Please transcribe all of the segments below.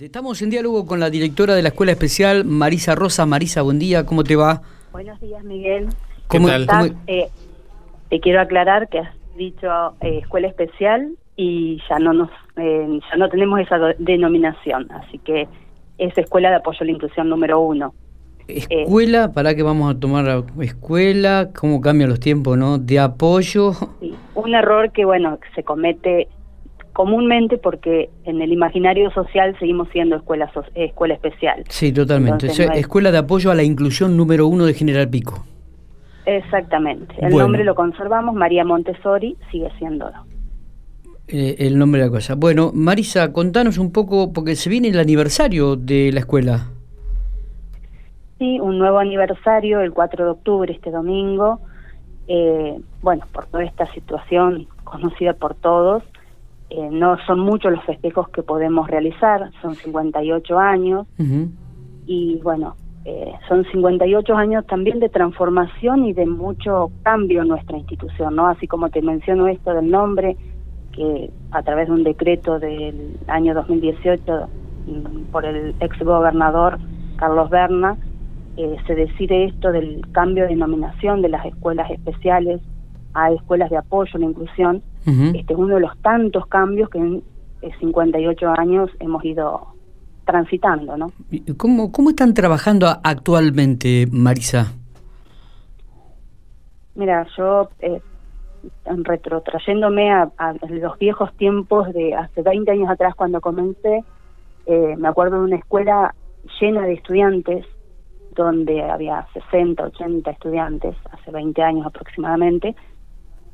Estamos en diálogo con la directora de la Escuela Especial, Marisa Rosa. Marisa, buen día, ¿cómo te va? Buenos días, Miguel. ¿Cómo estás? Eh, te quiero aclarar que has dicho eh, Escuela Especial y ya no nos eh, ya no tenemos esa denominación, así que es Escuela de Apoyo a la Inclusión número uno. Escuela, ¿para qué vamos a tomar escuela? ¿Cómo cambian los tiempos, no? De apoyo. Sí, un error que, bueno, se comete comúnmente porque en el imaginario social seguimos siendo escuela, escuela especial. Sí, totalmente. Escuela de apoyo a la inclusión número uno de General Pico. Exactamente. El nombre lo conservamos, María Montessori sigue siendo eh, el nombre de la cosa. Bueno, Marisa, contanos un poco, porque se viene el aniversario de la escuela. Sí, un nuevo aniversario el 4 de octubre, este domingo. Eh, bueno, por toda esta situación conocida por todos, eh, no son muchos los festejos que podemos realizar, son 58 años y bueno, eh, son 58 años también de transformación y de mucho cambio en nuestra institución, ¿no? Así como te menciono esto del nombre, que a través de un decreto del año 2018 mm, por el ex gobernador Carlos Berna, eh, se decide esto del cambio de denominación de las escuelas especiales a escuelas de apoyo a la inclusión. Este es uno de los tantos cambios que en 58 años hemos ido transitando, ¿no? ¿Cómo, cómo están trabajando actualmente, Marisa? Mira, yo eh, retrotrayéndome a, los viejos tiempos de hace 20 años atrás cuando comencé, eh, me acuerdo de una escuela llena de estudiantes, donde había 60, 80 estudiantes, hace 20 años aproximadamente,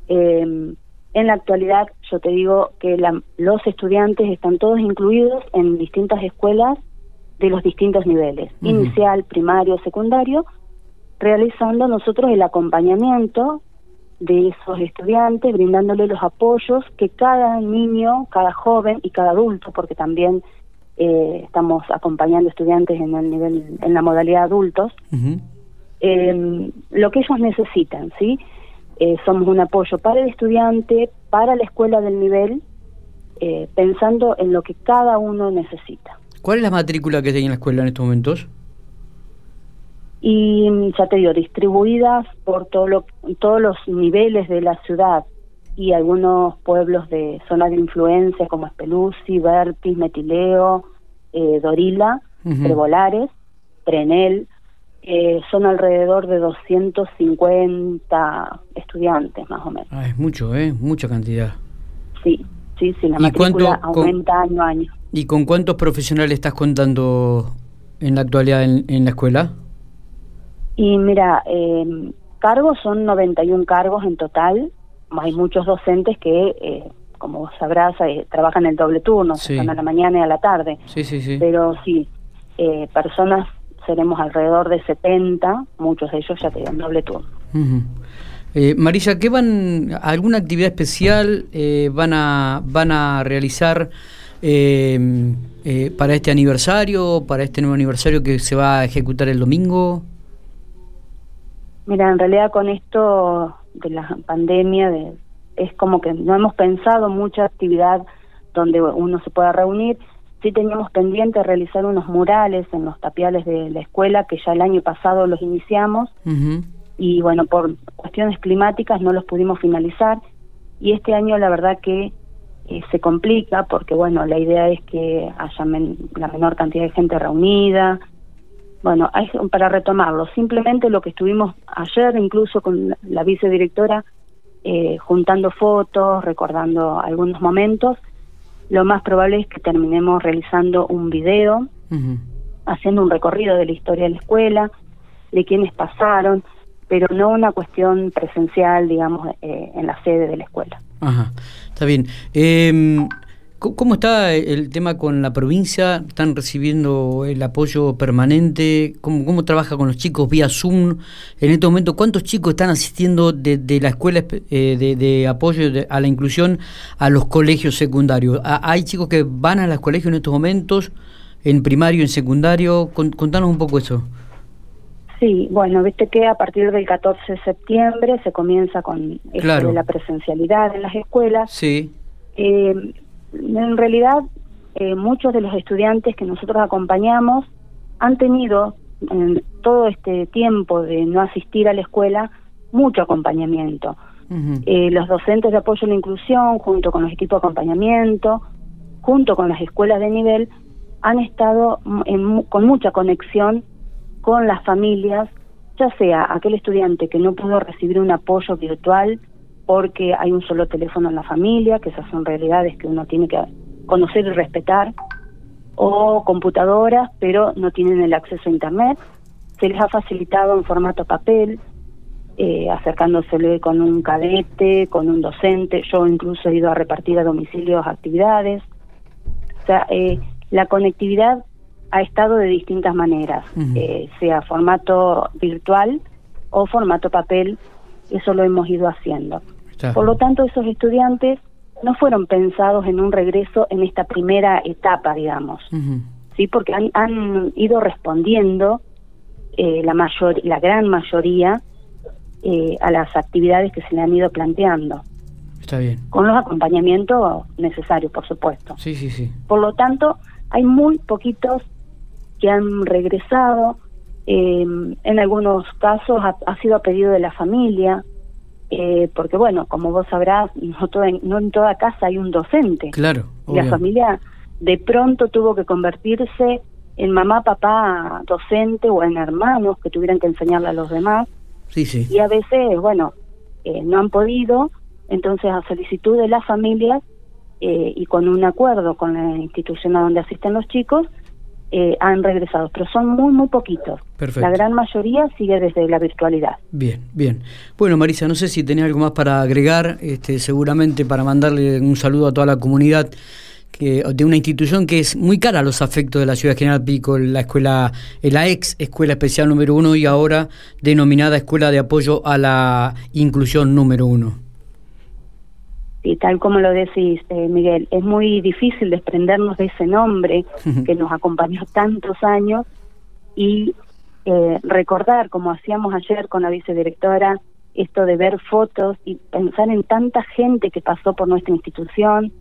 eh, en la actualidad, yo te digo que los estudiantes están todos incluidos en distintas escuelas de los distintos niveles, inicial, primario, secundario, realizando nosotros el acompañamiento de esos estudiantes, brindándole los apoyos que cada niño, cada joven y cada adulto, porque también eh, estamos acompañando estudiantes en el nivel, en la modalidad adultos, eh, lo que ellos necesitan, ¿sí? Eh, somos un apoyo para el estudiante, para la escuela del nivel, eh, pensando en lo que cada uno necesita. ¿Cuál es la matrícula que tiene la escuela en estos momentos? Y mm, ya te digo, distribuidas por todo todos los niveles de la ciudad y algunos pueblos de zonas de influencia como Espeluzzi, Vertis, Metileo, eh, Dorila, Trebolares, Trenel, eh, son alrededor de 250 estudiantes más o menos. Ah, es mucho, ¿eh? Mucha cantidad. Sí, sí, sí, la matrícula aumenta año a año. ¿Y con cuántos profesionales estás contando en la actualidad en, la escuela? Y mira, eh, cargos son 91 cargos en total. Hay muchos docentes que, eh, como vos sabrás, eh, trabajan en el doble turno, a la mañana y a la tarde. Sí, sí, sí. Pero sí, eh, personas seremos alrededor de 70, muchos de ellos ya tienen doble turno. Eh, Marisa, ¿qué van, alguna actividad especial eh, van, a, van a realizar eh, eh, para este aniversario, para este nuevo aniversario que se va a ejecutar el domingo? Mira, en realidad con esto de la pandemia, de, es como que no hemos pensado mucha actividad donde uno se pueda reunir. Sí teníamos pendiente realizar unos murales en los tapiales de la escuela, que ya el año pasado los iniciamos, y bueno, por cuestiones climáticas no los pudimos finalizar, y este año la verdad que eh, se complica, porque bueno, la idea es que haya la menor cantidad de gente reunida, bueno, hay, para retomarlo, simplemente lo que estuvimos ayer, incluso con la vicedirectora, eh, juntando fotos, recordando algunos momentos, lo más probable es que terminemos realizando un video, haciendo un recorrido de la historia de la escuela, de quienes pasaron, pero no una cuestión presencial, digamos, eh, en la sede de la escuela. Ajá, está bien. Eh, ¿Cómo está el tema con la provincia? ¿Están recibiendo el apoyo permanente? ¿Cómo, cómo trabaja con los chicos vía Zoom? En este momento, ¿cuántos chicos están asistiendo de, la escuela eh, de, apoyo a la inclusión a los colegios secundarios? ¿Hay chicos que van a los colegios en estos momentos, en primario, en secundario? Contanos un poco eso. Sí, bueno, viste que a partir del 14 de septiembre se comienza con esto de la presencialidad en las escuelas. Sí. Eh, en realidad eh, muchos de los estudiantes que nosotros acompañamos han tenido en todo este tiempo de no asistir a la escuela mucho acompañamiento. Eh, los docentes de apoyo a la inclusión, junto con los equipos de acompañamiento, junto con las escuelas de nivel, han estado con mucha conexión con las familias, ya sea aquel estudiante que no pudo recibir un apoyo virtual porque hay un solo teléfono en la familia, que esas son realidades que uno tiene que conocer y respetar, o computadoras, pero no tienen el acceso a Internet. Se les ha facilitado en formato papel, eh, acercándosele con un cadete, con un docente. Yo incluso he ido a repartir a domicilios actividades. O sea, eh, la conectividad ha estado de distintas maneras, eh, sea formato virtual o formato papel, eso lo hemos ido haciendo. Por lo tanto, esos estudiantes no fueron pensados en un regreso en esta primera etapa, digamos, sí, porque han, han ido respondiendo eh, la mayor, la gran mayoría eh, a las actividades que se le han ido planteando. Está bien. Con los acompañamientos necesarios, por supuesto. Sí, sí, sí. Por lo tanto, hay muy poquitos que han regresado. Eh, en algunos casos ha, sido a pedido de la familia, eh, porque bueno, como vos sabrás, no, no en toda casa hay un docente. Claro. La familia de pronto tuvo que convertirse en mamá, papá, docente o en hermanos que tuvieran que enseñarle a los demás. Y a veces, bueno, eh, no han podido, entonces a solicitud de las familias eh, y con un acuerdo con la institución a donde asisten los chicos, eh, han regresado, pero son muy, muy poquitos. La gran mayoría sigue desde la virtualidad. Bien, bien. Bueno, Marisa, no sé si tenés algo más para agregar, este, seguramente para mandarle un saludo a toda la comunidad de una institución que es muy cara a los afectos de la ciudad General Pico, la escuela, la ex escuela especial número uno y ahora denominada Escuela de Apoyo a la Inclusión número uno. Y tal como lo decís, eh, Miguel, es muy difícil desprendernos de ese nombre que nos acompañó tantos años y eh, recordar, como hacíamos ayer con la vicedirectora, esto de ver fotos y pensar en tanta gente que pasó por nuestra institución,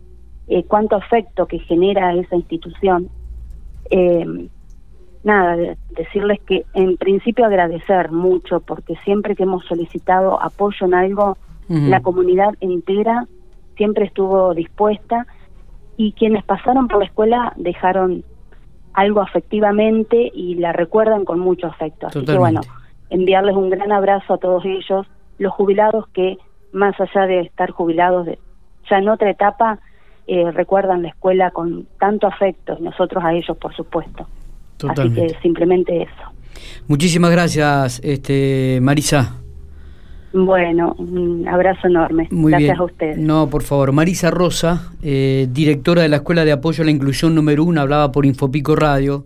eh, cuánto afecto que genera esa institución. Eh, nada, decirles que en principio agradecer mucho, porque siempre que hemos solicitado apoyo en algo, la comunidad entera siempre estuvo dispuesta y quienes pasaron por la escuela dejaron algo afectivamente y la recuerdan con mucho afecto. Así que bueno, enviarles un gran abrazo a todos ellos, los jubilados que más allá de estar jubilados de, ya en otra etapa, eh, recuerdan la escuela con tanto afecto, nosotros a ellos, por supuesto. Así que simplemente eso. Muchísimas gracias, este, Marisa. Bueno, un abrazo enorme. Gracias a ustedes. No, por favor. Marisa Rosa, eh, directora de la Escuela de Apoyo a la Inclusión número uno, hablaba por Infopico Radio.